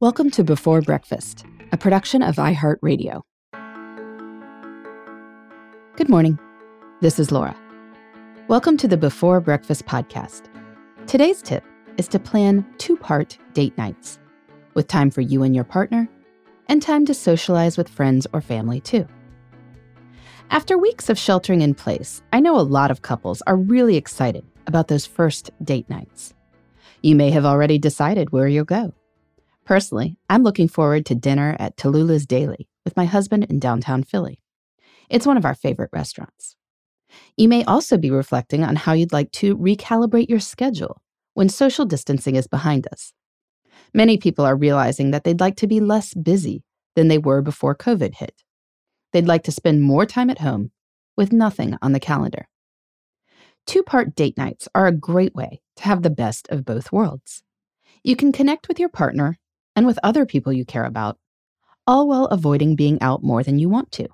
Welcome to Before Breakfast, a production of iHeartRadio. Good morning. This is Laura. Welcome to the Before Breakfast podcast. Today's tip is to plan two part date nights with time for you and your partner and time to socialize with friends or family too. After weeks of sheltering in place, I know a lot of couples are really excited about those first date nights. You may have already decided where you'll go Personally, I'm looking forward to dinner at Talula's Daily with my husband in downtown Philly. It's one of our favorite restaurants. You may also be reflecting on how you'd like to recalibrate your schedule when social distancing is behind us. Many people are realizing that they'd like to be less busy than they were before COVID hit. They'd like to spend more time at home with nothing on the calendar. Two part date nights are a great way to have the best of both worlds. You can connect with your partner and with other people you care about, all while avoiding being out more than you want to.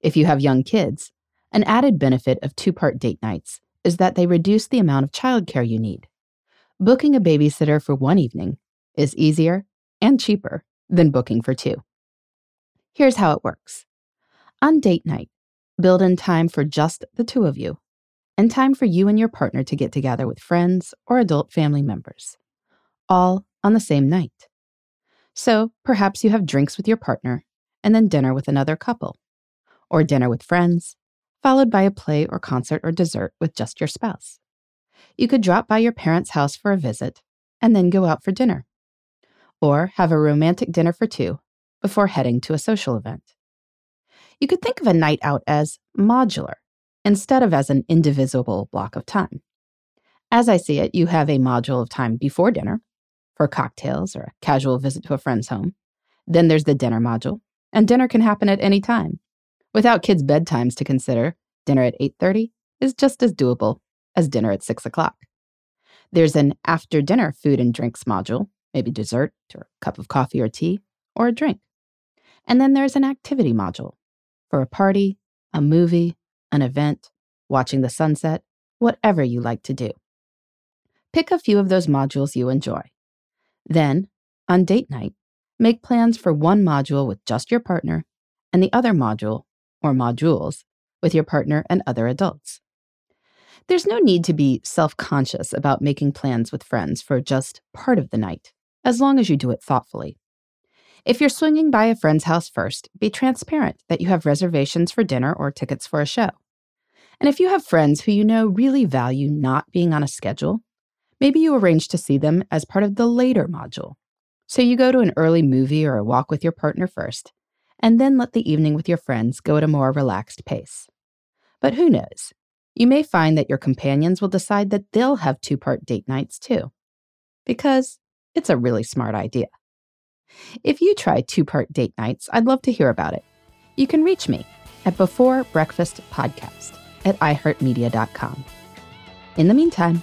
If you have young kids, an added benefit of two part date nights is that they reduce the amount of childcare you need. Booking a babysitter for one evening is easier and cheaper than booking for two. Here's how it works On date night, build in time for just the two of you and time for you and your partner to get together with friends or adult family members, all on the same night. So perhaps you have drinks with your partner and then dinner with another couple, or dinner with friends, followed by a play or concert or dessert with just your spouse. You could drop by your parents' house for a visit and then go out for dinner, or have a romantic dinner for two before heading to a social event. You could think of a night out as modular instead of as an indivisible block of time. As I see it, you have a module of time before dinner, for cocktails or a casual visit to a friend's home. Then there's the dinner module, and dinner can happen at any time. Without kids' bedtimes to consider, dinner at 8.30 is just as doable as dinner at 6 o'clock. There's an after dinner food and drinks module, maybe dessert or a cup of coffee or tea, or a drink. And then there's an activity module for a party, a movie, an event, watching the sunset, whatever you like to do. Pick a few of those modules you enjoy then, on date night, make plans for one module with just your partner and the other module, or modules, with your partner and other adults. There's no need to be self conscious about making plans with friends for just part of the night, as long as you do it thoughtfully. If you're swinging by a friend's house first, be transparent that you have reservations for dinner or tickets for a show. And if you have friends who you know really value not being on a schedule, Maybe you arrange to see them as part of the later module. So you go to an early movie or a walk with your partner first, and then let the evening with your friends go at a more relaxed pace. But who knows? You may find that your companions will decide that they'll have two part date nights too. Because it's a really smart idea. If you try two part date nights, I'd love to hear about it. You can reach me at Before Breakfast Podcast at iHeartMedia.com. In the meantime,